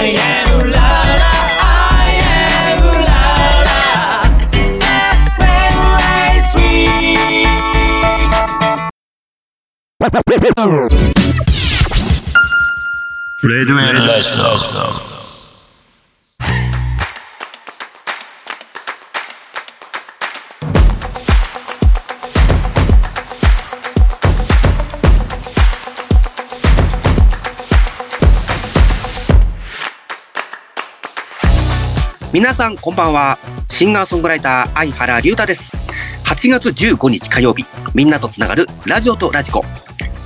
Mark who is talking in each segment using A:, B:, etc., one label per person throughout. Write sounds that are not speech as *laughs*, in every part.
A: I am ooh. I am ooh la
B: radio Sweet. Red Red
C: 皆さんこんばんは。シンガーソングライター相原龍太です。8月15日火曜日みんなとつながるラジオとラジコ。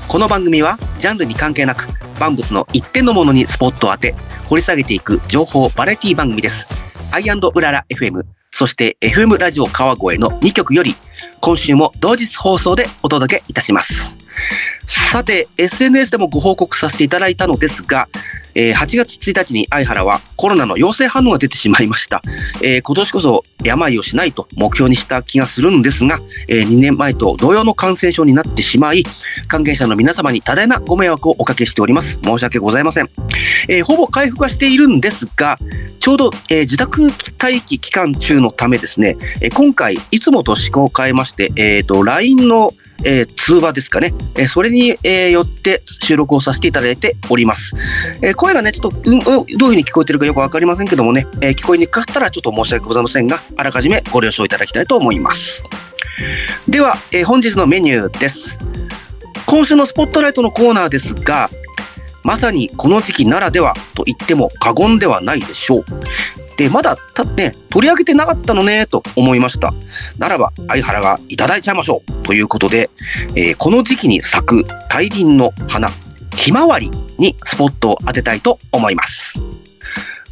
C: この番組はジャンルに関係なく万物の一点のものにスポットを当て掘り下げていく情報バラエティ番組です。アイうらら FM そして FM ラジオ川越の2曲より今週も同日放送でお届けいたします。さて SNS でもご報告させていただいたのですがえー、8月1日に相原はコロナの陽性反応が出てしまいました。えー、今年こそ病をしないと目標にした気がするんですが、えー、2年前と同様の感染症になってしまい、関係者の皆様に多大なご迷惑をおかけしております。申し訳ございません。えー、ほぼ回復はしているんですが、ちょうど、え、自宅待機期間中のためですね、え、今回、いつもと思考を変えまして、えーと、LINE のえー、通話ですかね、えー、それに、えー、よって収録をさせていただいております。えー、声がね、ちょっと、うん、どういうふうに聞こえてるかよくわかりませんけどもね、えー、聞こえにくかったらちょっと申し訳ございませんが、あらかじめご了承いただきたいと思います。では、えー、本日のメニューです。今週のスポットライトのコーナーですが、まさにこの時期ならではと言っても過言ではないでしょう。で、まだたね、取り上げてなかったのね、と思いました。ならば、相原がいただいちゃいましょう。ということで、えー、この時期に咲く大輪の花、ひまわりにスポットを当てたいと思います。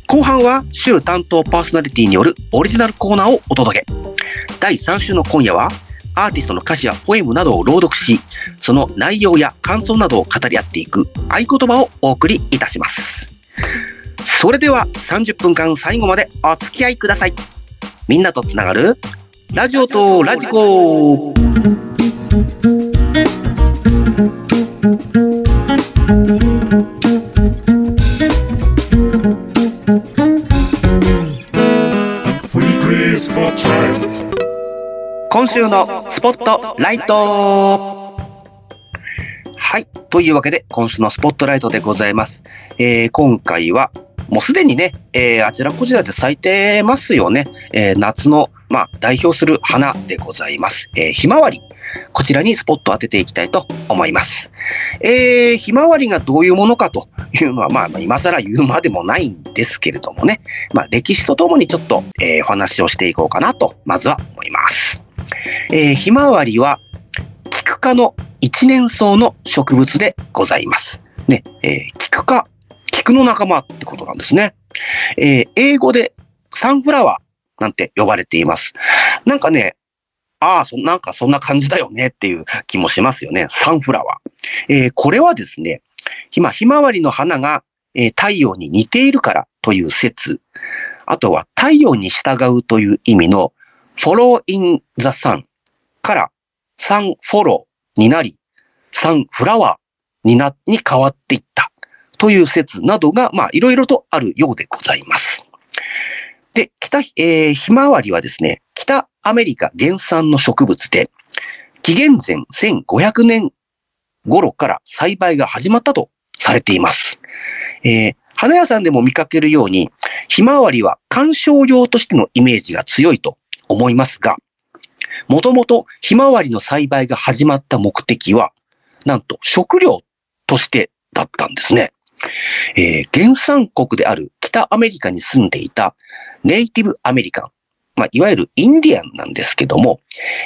C: 後半は週担当パーソナリティによるオリジナルコーナーをお届け。第3週の今夜は、アーティストの歌詞やポエムなどを朗読し、その内容や感想などを語り合っていく合言葉をお送りいたします。それでは30分間最後までお付き合いください。みんなとつながるラジオとラジコ今週のスポットライトはい。というわけで、今週のスポットライトでございます。えー、今回は、もうすでにね、えー、あちらこちらで咲いてますよね。えー、夏の、まあ、代表する花でございます。えー、ひまわり。こちらにスポットを当てていきたいと思います。えー、ひまわりがどういうものかというのは、まあ、今更言うまでもないんですけれどもね、まあ、歴史とともにちょっと、えー、お話をしていこうかなと、まずは思います。えー、ひまわりは、キク科の一年草の植物でございます。ね、えー、キク科菊の仲間ってことなんですね。えー、英語でサンフラワーなんて呼ばれています。なんかね、ああ、なんかそんな感じだよねっていう気もしますよね。サンフラワー。えー、これはですね、今、ひまわりの花が、えー、太陽に似ているからという説。あとは太陽に従うという意味の follow in the sun からサンフォローになり、サンフラワーにな、に変わっていったという説などが、まあ、いろいろとあるようでございます。で、北、えー、ひまわりはですね、北アメリカ原産の植物で、紀元前1500年頃から栽培が始まったとされています。えー、花屋さんでも見かけるように、ひまわりは観賞用としてのイメージが強いと思いますが、もともとひまわりの栽培が始まった目的は、なんと食料としてだったんですね。えー、原産国である北アメリカに住んでいたネイティブアメリカン、まあ、いわゆるインディアンなんですけども、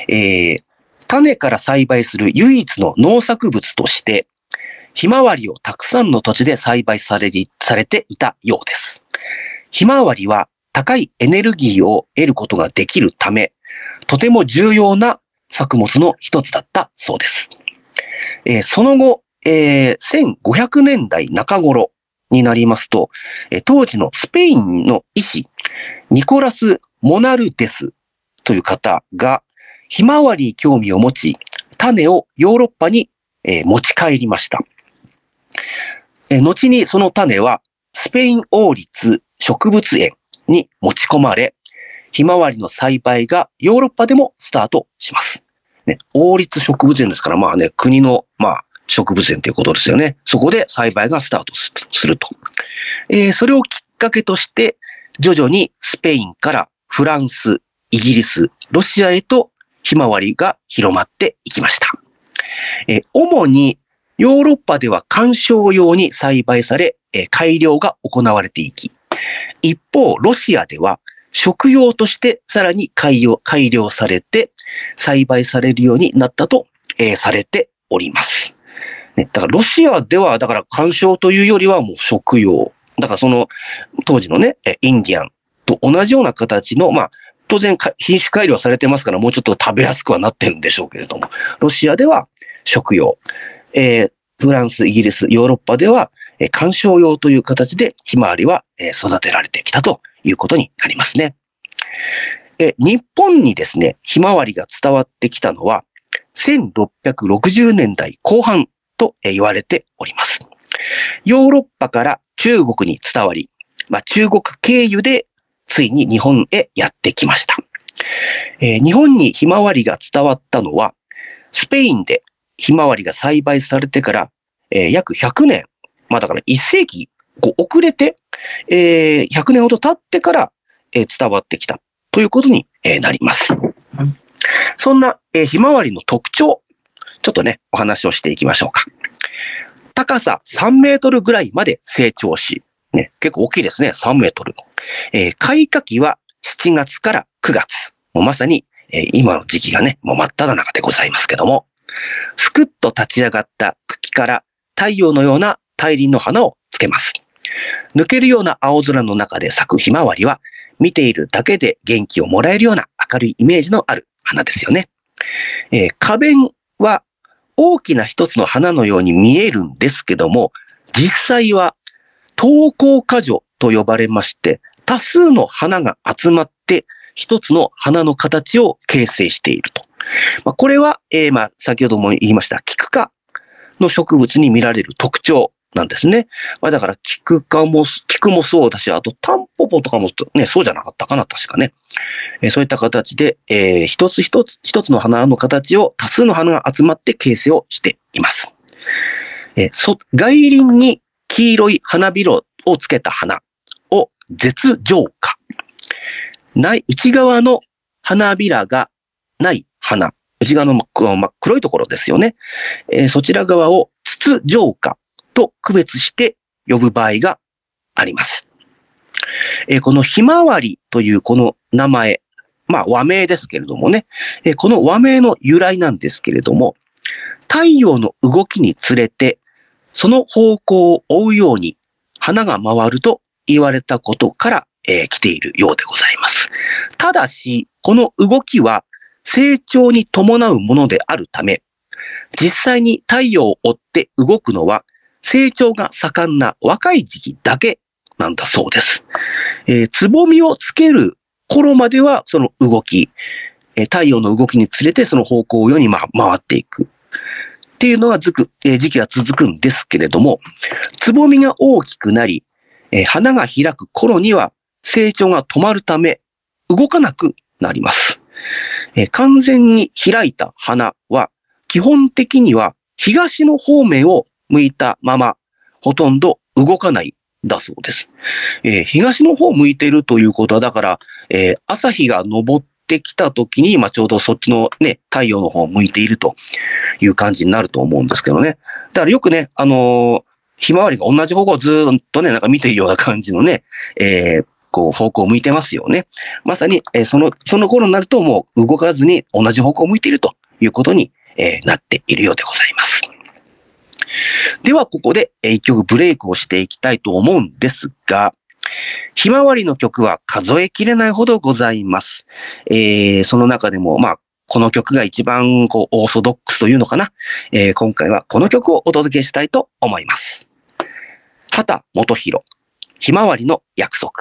C: えー、種から栽培する唯一の農作物として、ひまわりをたくさんの土地で栽培されされていたようです。ひまわりは高いエネルギーを得ることができるため、とても重要な作物の一つだったそうです。えー、その後、えー、1500年代中頃になりますと、えー、当時のスペインの医師、ニコラス・モナルデスという方が、ひまわりに興味を持ち、種をヨーロッパに、えー、持ち帰りました。えー、後にその種はスペイン王立植物園に持ち込まれ、ひまわりの栽培がヨーロッパでもスタートします。ね、王立植物園ですから、まあね、国の、まあ、植物園ということですよね。そこで栽培がスタートすると。えーそれをきっかけとして、徐々にスペインからフランス、イギリス、ロシアへとひまわりが広まっていきました。えー主にヨーロッパでは観賞用に栽培され、えー改良が行われていき、一方、ロシアでは食用としてさらに改良改良されて栽培されるようになったと、えーされております。ね、だからロシアでは、だから観賞というよりはもう食用。だからその当時のね、インディアンと同じような形の、まあ、当然品種改良されてますからもうちょっと食べやすくはなってるんでしょうけれども、ロシアでは食用。えーフランス、イギリス、ヨーロッパでは、えー観賞用という形でひまわりは、えー育てられてきたということになりますね。え日本にですね、ひまわりが伝わってきたのは、1660年代後半とえー言われております。ヨーロッパから中国に伝わり、まあ、中国経由でついに日本へやってきました。えー日本にひまわりが伝わったのは、スペインでひまわりが栽培されてから、えー約100年、まあだから1世紀遅れて、えー100年ほど経ってから、えー伝わってきたということに、えーなります。そんな、えーひまわりの特徴、ちょっとね、お話をしていきましょうか。高さ3メートルぐらいまで成長し、ね、結構大きいですね、3メートル。えー開花期は7月から9月。もうまさに、えー今の時期がね、もう真っ只中でございますけども、すくっと立ち上がった茎から太陽のような大輪の花をつけます。抜けるような青空の中で咲くひまわりは、見ているだけで元気をもらえるような明るいイメージのある花ですよね。えー花弁は大きな一つの花のように見えるんですけども、実際は投稿果樹と呼ばれまして、多数の花が集まって一つの花の形を形成していると。まあ、これは、えーまあ、先ほども言いました、キク科の植物に見られる特徴なんですね。まあ、だから、キク科も、キクもそうだし、あと、タンポポとかもね、そうじゃなかったかな、確かね。えーそういった形で、えー一つ一つ、一つの花の形を多数の花が集まって形成をしています。えーそ、外輪に黄色い花びらをつけた花を絶情花。内、内側の花びらがない花。内側の真っ黒いところですよね。えーそちら側を筒状花と区別して呼ぶ場合があります。えーこのひまわりというこの名前、まあ和名ですけれどもね、えーこの和名の由来なんですけれども、太陽の動きにつれて、その方向を追うように花が回ると言われたことから、えー来ているようでございます。ただし、この動きは成長に伴うものであるため、実際に太陽を追って動くのは成長が盛んな若い時期だけなんだそうです。えーつぼみをつける頃まではその動き、えー太陽の動きにつれてその方向を世にま回っていく。っていうのがずく、えー時期が続くんですけれども、つぼみが大きくなり、えー花が開く頃には成長が止まるため、動かなくなります。えー完全に開いた花は、基本的には東の方面を向いたまま、ほとんど動かないだそうです。えー東の方向いてるということは、だから、えー朝日が昇ってきた時に、まあ、ちょうどそっちのね、太陽の方向いているという感じになると思うんですけどね。だからよくね、あのーひまわりが同じ方向をずっとね、なんか見ているような感じのね、えーこう方向を向いてますよね。まさに、えーその、その頃になるともう動かずに同じ方向を向いているということに、えーなっているようでございます。では、ここで、一曲ブレイクをしていきたいと思うんですが、ひまわりの曲は数えきれないほどございます。えーその中でも、まあ、この曲が一番、こう、オーソドックスというのかな。えー今回はこの曲をお届けしたいと思います。畑元博、ひまわりの約束。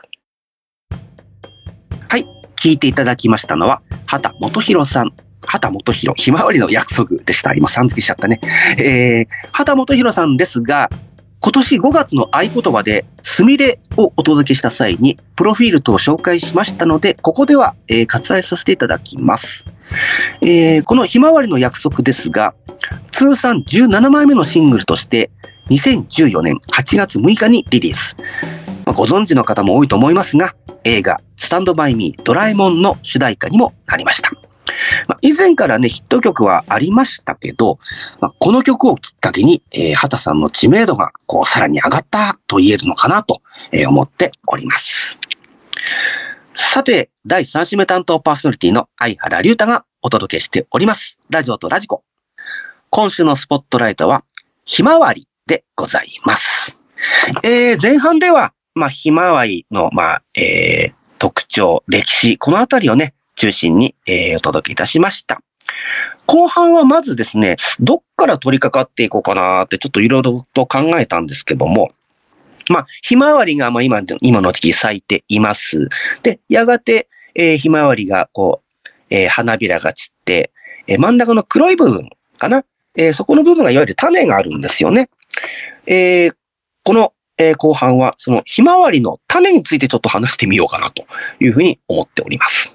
C: はい。聞いていただきましたのは、畑元博さん。畑元博、ひまわりの約束でした。今、さん付けしちゃったね。えー、畑元博さんですが、今年5月の合言葉で、すみれをお届けした際に、プロフィール等を紹介しましたので、ここでは、えー割愛させていただきます。えーこのひまわりの約束ですが、通算17枚目のシングルとして、2014年8月6日にリリース。まあご存知の方も多いと思いますが、映画、スタンドバイミードラえもんの主題歌にもなりました。まあ以前からね、ヒット曲はありましたけど、まあこの曲をきっかけに、えー畑さんの知名度がこうさらに上がったと言えるのかなと、えー思っております。さて、第3週目担当パーソナリティの相原龍太がお届けしております。ラジオとラジコ。今週のスポットライトは、ひまわりでございます。えー前半では、まあ、ひまわりの、まあ、えー特徴、歴史、このあたりをね、中心に、えーお届けいたしました。後半はまずですね、どっから取り掛かっていこうかなってちょっといろいろと考えたんですけども、まあ、ひまわりがまあ今、今の時期咲いています。で、やがて、えーひまわりがこう、えー花びらが散って、えー真ん中の黒い部分かな、えーそこの部分がいわゆる種があるんですよね。えーこの、えー後半は、そのひまわりの種についてちょっと話してみようかなというふうに思っております。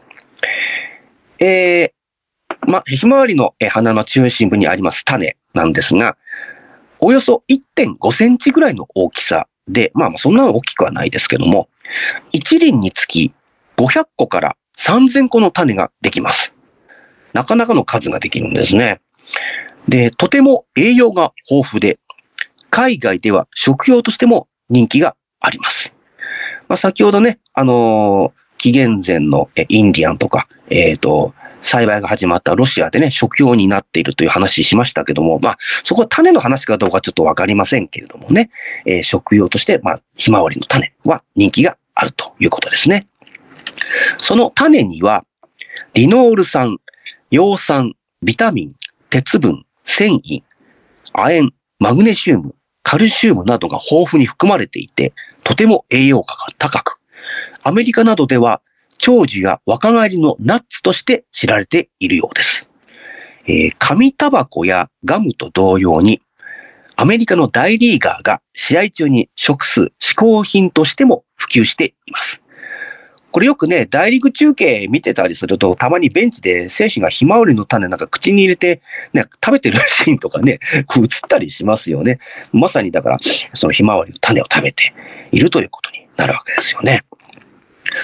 C: えーま、ひまわりの花の中心部にあります種なんですが、およそ1.5センチぐらいの大きさで、まあそんな大きくはないですけども、一輪につき500個から3000個の種ができます。なかなかの数ができるんですね。で、とても栄養が豊富で、海外では食用としても人気があります。まあ、先ほどね、あのー紀元前のインディアンとか、えっ、と、栽培が始まったロシアでね、食用になっているという話しましたけども、まあ、そこは種の話かどうかちょっとわかりませんけれどもね、えー食用として、まあ、ひまわりの種は人気があるということですね。その種には、リノール酸、葉酸、ビタミン、鉄分、繊維、亜鉛、マグネシウム、カルシウムなどが豊富に含まれていて、とても栄養価が高く、アメリカなどでは長寿や若返りのナッツとして知られているようです。えー紙タバコやガムと同様に、アメリカの大リーガーが試合中に食す嗜好品としても普及しています。これよくね、大リーグ中継見てたりすると、たまにベンチで選手がひまわりの種なんか口に入れて、ね、食べてるシーンとかね、こ *laughs* う映ったりしますよね。まさにだから、そのひまわりの種を食べているということになるわけですよね。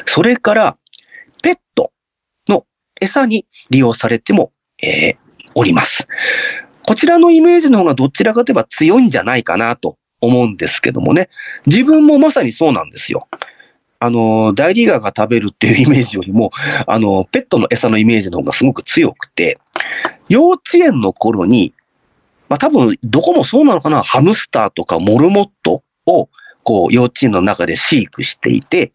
C: それから、ペットの餌に利用されても、えーおります。こちらのイメージの方がどちらかといえば強いんじゃないかなと思うんですけどもね。自分もまさにそうなんですよ。あの、大リーガーが食べるっていうイメージよりも、あの、ペットの餌のイメージの方がすごく強くて、幼稚園の頃に、まあ多分どこもそうなのかな、ハムスターとかモルモットを、こう、幼稚園の中で飼育していて、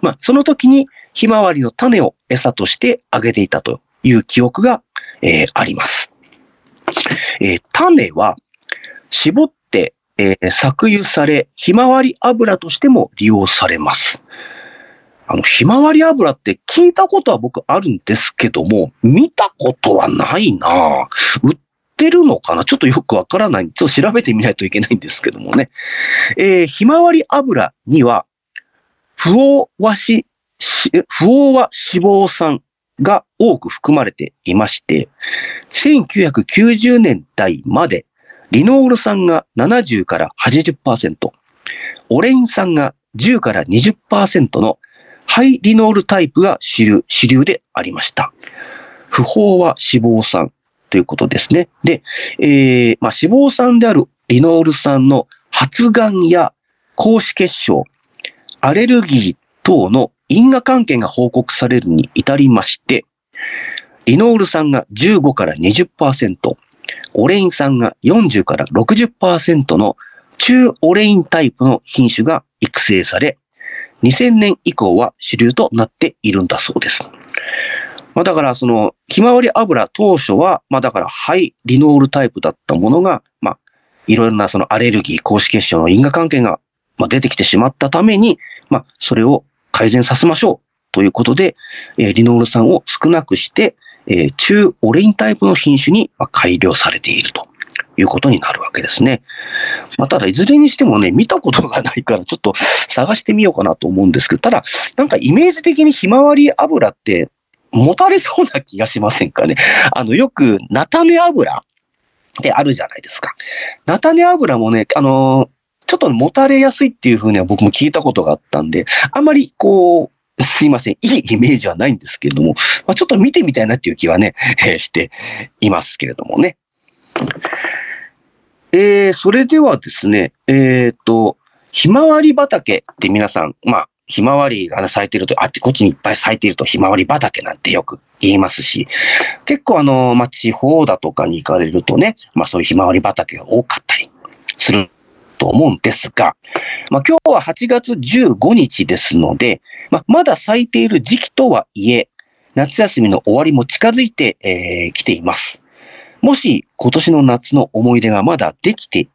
C: まあその時にひまわりの種を餌としてあげていたという記憶が、えーあります。えー種は絞って、えー搾油され、ひまわり油としても利用されます。あの、ひまわり油って聞いたことは僕あるんですけども、見たことはないなぁ売ってるのかな？ちょっとよくわからない。ちょっと調べてみないといけないんですけどもね。えーひまわり油には、不黄和し、し不黄和脂肪酸が多く含まれていまして、1990年代まで、リノール酸が70から80%、オレイン酸が10から20%のハイリノールタイプが主流主流でありました。不飽和脂肪酸ということですね。で、えーまあ、脂肪酸であるリノール酸の発がんや高脂血症、アレルギー等の因果関係が報告されるに至りまして、リノール酸が15から20%、オレイン酸が40から60%の中オレインタイプの品種が育成され、2000年以降は主流となっているんだそうです。まあだからその、ひまわり油当初は、まあだからハイリノールタイプだったものが、まあいろいろなそのアレルギー、高脂血症の因果関係が出てきてしまったために、まあそれを改善させましょうということで、えリノール酸を少なくして、え中オレインタイプの品種に改良されているということになるわけですね。まあ、ただ、いずれにしてもね、見たことがないから、ちょっと探してみようかなと思うんですけど、ただ、なんかイメージ的にひまわり油って、持たれそうな気がしませんかね。あの、よく、菜種油ってあるじゃないですか。菜種油もね、あのちょっと持たれやすいっていうふうには僕も聞いたことがあったんで、あまりこう、すいません、いいイメージはないんですけれども、まあ、ちょっと見てみたいなっていう気はね、えーしていますけれどもね。えー、それではですね、えっ、と、ひまわり畑って皆さん、まあ、ひまわりが咲いてると、あっちこっちにいっぱい咲いているとひまわり畑なんてよく言いますし、結構あの、まあ、地方だとかに行かれるとね、まあそういうひまわり畑が多かったりすると思うんですが、まあ今日は8月15日ですので、まあまだ咲いている時期とはいえ、夏休みの終わりも近づいてき、えーています。もし今年の夏の思い出がまだできて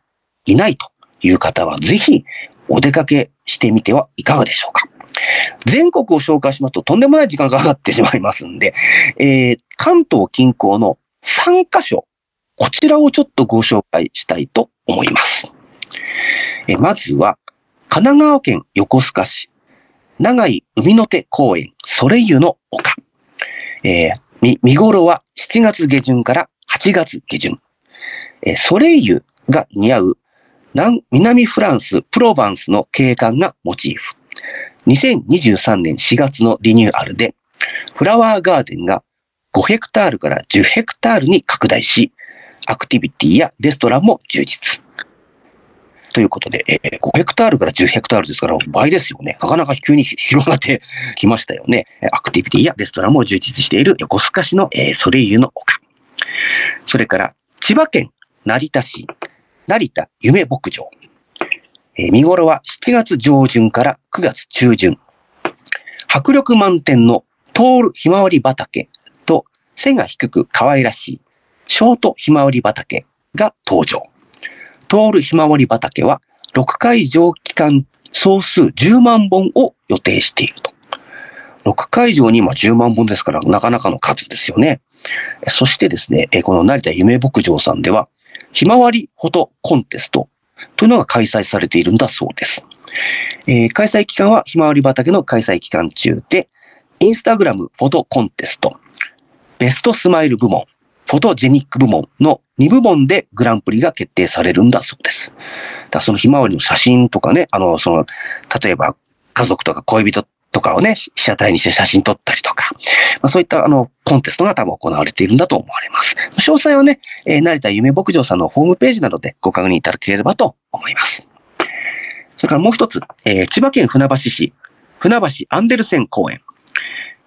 C: いないという方は、ぜひお出かけしてみてはいかがでしょうか。全国を紹介しますととんでもない時間がかかってしまいますんで、えー関東近郊の3カ所、こちらをちょっとご紹介したいと思います。えまずは、神奈川県横須賀市、長井海の手公園ソレイユの丘。えー見、見頃は7月下旬から8月下旬。えーソレイユが似合う南南フランス、プロバンスの景観がモチーフ。2023年4月のリニューアルで、フラワーガーデンが5ヘクタールから10ヘクタールに拡大し、アクティビティやレストランも充実。ということで、えー5ヘクタールから10ヘクタールですから倍ですよね。なかなか急に *laughs* 広がってきましたよね。アクティビティやレストランも充実している横須賀市の、えーソレイユの丘。それから、千葉県成田市、成田夢牧場。えー見頃は7月上旬から9月中旬。迫力満点の通るひまわり畑と背が低く可愛らしいショートひまわり畑が登場。通るひまわり畑は6会場期間総数10万本を予定していると。6会場に今10万本ですからなかなかの数ですよね。そしてですね、この成田夢牧場さんでは、ひまわりフォトコンテストというのが開催されているんだそうです。えー開催期間はひまわり畑の開催期間中で、インスタグラムフォトコンテスト、ベストスマイル部門、フォトジェニック部門の2部門でグランプリが決定されるんだそうです。だそのひまわりの写真とかね、あの、その、例えば家族とか恋人とかをね、被写体にして写真撮ったりとか、まあ、そういったあの、コンテストが多分行われているんだと思われます。詳細はね、えー成田夢牧場さんのホームページなどでご確認いただければと思います。それからもう一つ、えー千葉県船橋市、船橋アンデルセン公園。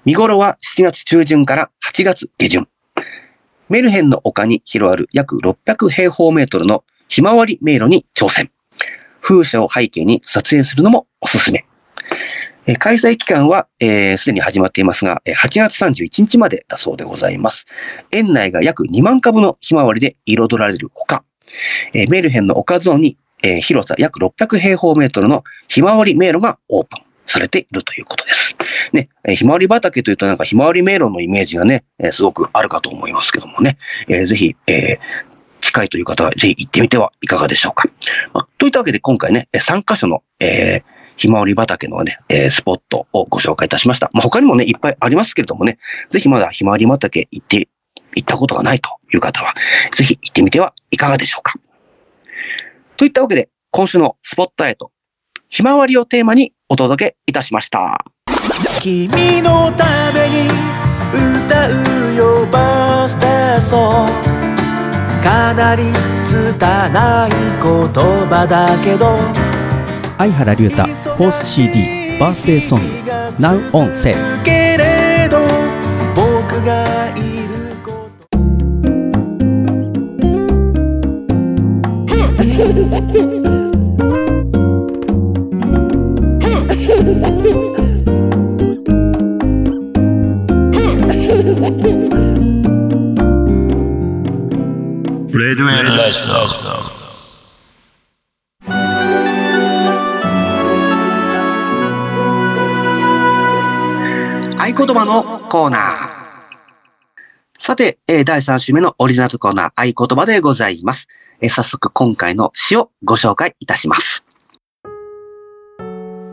C: 見頃は7月中旬から8月下旬。メルヘンの丘に広がる約600平方メートルのひまわり迷路に挑戦。風車を背景に撮影するのもおすすめ。開催期間は、えーすでに始まっていますが、8月31日までだそうでございます。園内が約2万株のひまわりで彩られるほか、えーメルヘンの丘ゾーンに、えー広さ約600平方メートルのひまわり迷路がオープンされているということです。ね、えひまわり畑というとなんかひまわり迷路のイメージがね、えすごくあるかと思いますけどもね、えーぜひ、えー近いという方はぜひ行ってみてはいかがでしょうか。まあ、といったわけで今回ね、3カ所の、えーひまわり畑のね、えースポットをご紹介いたしました。まあ、他にもね、いっぱいありますけれどもね、ぜひまだひまわり畑行って、行ったことがないという方は、ぜひ行ってみてはいかがでしょうか。といったわけで、今週のスポットライト、ひまわりをテーマにお届けいたしました。
A: 君のために歌うよバースデーソン。グかなり拙い言葉だけど。
D: 相原龍太フォース CD バースデーソング Now on Sale
A: けれど僕がいること *laughs*
B: レデュエルラジオ。
C: 合言葉のコーナー。さて、えー第3週目のオリジナルコーナー、合言葉でございます。えー早速今回の詩をご紹介いたします。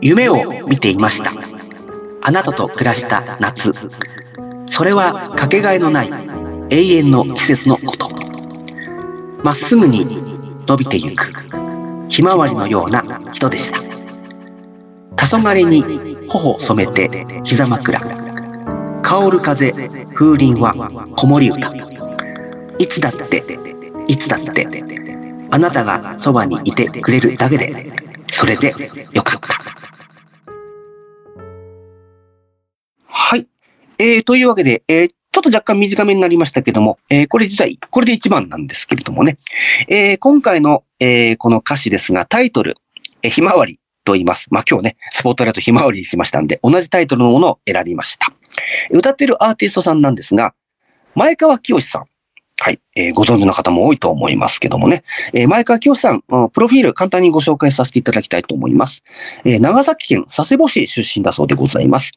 C: 夢を見ていました。あなたと暮らした夏。それはかけがえのない永遠の季節のこと。まっすぐに伸びてゆく。ひまわりのような人でした。黄昏に頬を染めて膝枕。香る風、風鈴は子守歌。いつだって、いつだって、あなたがそばにいてくれるだけで、それでよかった。はい。えー、というわけで、えーちょっと若干短めになりましたけども、えーこれ実は、これで一番なんですけれどもね。えー今回の、えーこの歌詞ですが、タイトル、えーひまわりと言います。まあ、今日ね、スポットライトひまわりにしましたんで、同じタイトルのものを選びました。歌ってるアーティストさんなんですが、前川清さん。はい、えーご存知の方も多いと思いますけどもね。えー前川清さん、うんプロフィール簡単にご紹介させていただきたいと思います。えー長崎県佐世保市出身だそうでございます。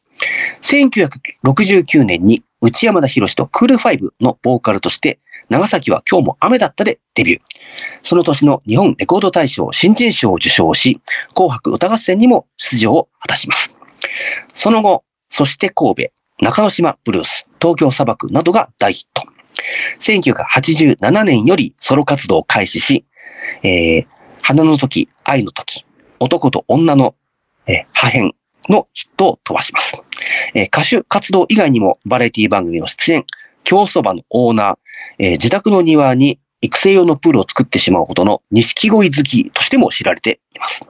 C: 1969年に内山田博とクールファイブのボーカルとして、長崎は今日も雨だったでデビュー。その年の日本レコード大賞新人賞を受賞し、紅白歌合戦にも出場を果たします。その後、そして神戸、中之島ブルース、東京砂漠などが大ヒット。1987年よりソロ活動を開始し、えー、花の時、愛の時、男と女の、えー破片のヒットを飛ばします。えー歌手活動以外にもバラエティ番組の出演、京そばのオーナー、えー自宅の庭に育成用のプールを作ってしまうほどの錦鯉好きとしても知られています。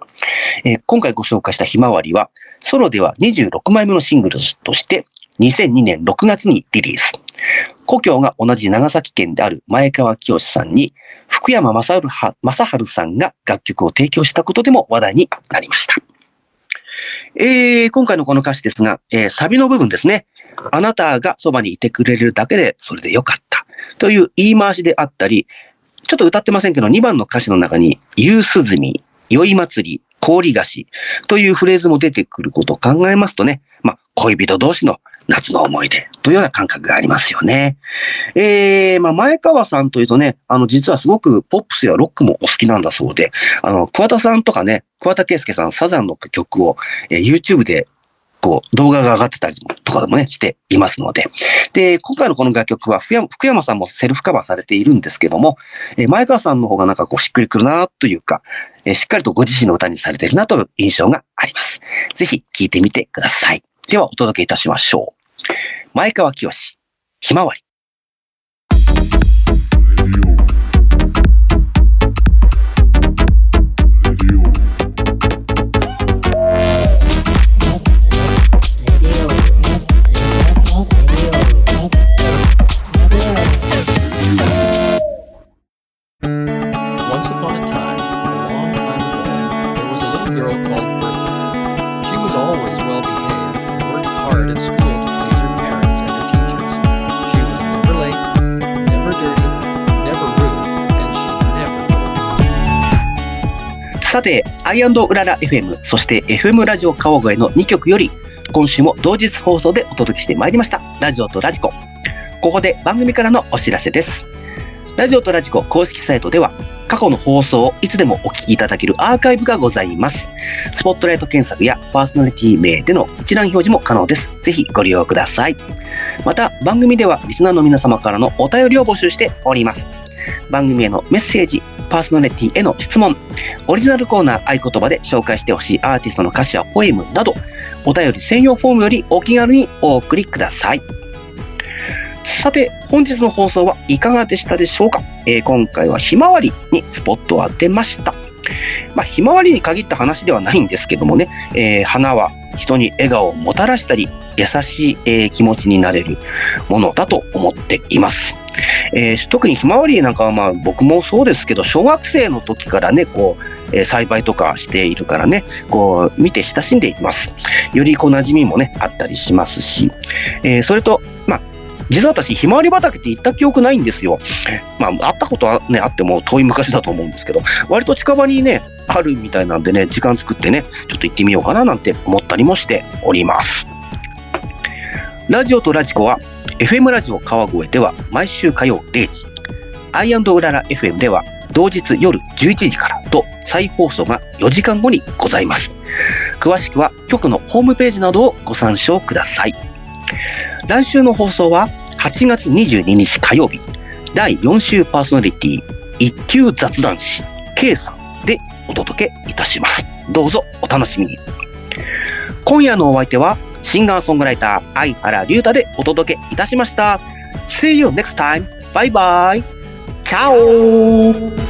C: えー今回ご紹介したひまわりは、ソロでは26枚目のシングルとして、2002年6月にリリース。故郷が同じ長崎県である前川清さんに、福山雅治さんが楽曲を提供したことでも話題になりました。えー、今回のこの歌詞ですが、えーサビの部分ですね。あなたがそばにいてくれるだけでそれでよかった。という言い回しであったり、ちょっと歌ってませんけど、2番の歌詞の中に、夕涼み、宵祭り、氷菓子というフレーズも出てくることを考えますとね、まあ、恋人同士の夏の思い出というような感覚がありますよね。えー、まあ、前川さんというとね、あの、実はすごくポップスやロックもお好きなんだそうで、あの、桑田さんとかね、桑田佳祐さん、サザンの曲を、えー YouTube で、こう、動画が上がってたりとかでもね、していますので。で、今回のこの楽曲は福山、福山さんもセルフカバーされているんですけども、えー前川さんの方がなんかこう、しっくりくるなというか、えしっかりとご自身の歌にされているなという印象があります。ぜひ聴いてみてください。ではお届けいたしましょう。前川清、ひまわり。さて、アイうらら FM、そして FM ラジオ川越の2曲より、今週も同日放送でお届けしてまいりました。ラジオとラジコ。ここで番組からのお知らせです。ラジオとラジコ公式サイトでは、過去の放送をいつでもお聞きいただけるアーカイブがございます。スポットライト検索やパーソナリティ名での一覧表示も可能です。ぜひご利用ください。また、番組ではリスナーの皆様からのお便りを募集しております。番組へのメッセージ、パーソナリティへの質問、オリジナルコーナー合言葉で紹介してほしいアーティストの歌詞やポエムなど、お便り専用フォームよりお気軽にお送りください。さて、本日の放送はいかがでしたでしょうか、えー今回はひまわりにスポットを当てました。まあ、ひまわりに限った話ではないんですけどもね、えー花は人に笑顔をもたらしたり、優しい、えー気持ちになれるものだと思っています。えー特にひまわりなんかはまあ僕もそうですけど、小学生の時からね、こう、えー栽培とかしているからね、こう、見て親しんでいます。よりこう馴染みもね、あったりしますし、えーそれと、まあ、実は私、ひまわり畑って行った記憶ないんですよ。まあ、会ったことはね、あっても遠い昔だと思うんですけど、割と近場にね、あるみたいなんでね、時間作ってね、ちょっと行ってみようかななんて思ったりもしております。ラジオとラジコは、FM ラジオ川越では毎週火曜0時、アイうらら FM では同日夜11時からと再放送が4時間後にございます。詳しくは局のホームページなどをご参照ください。来週の放送は8月22日火曜日、第4週パーソナリティ一級雑談師 K さんでお届けいたします。どうぞお楽しみに。今夜のお相手はシンガーソングライター相原龍太でお届けいたしました。See you next time. Bye bye. Ciao.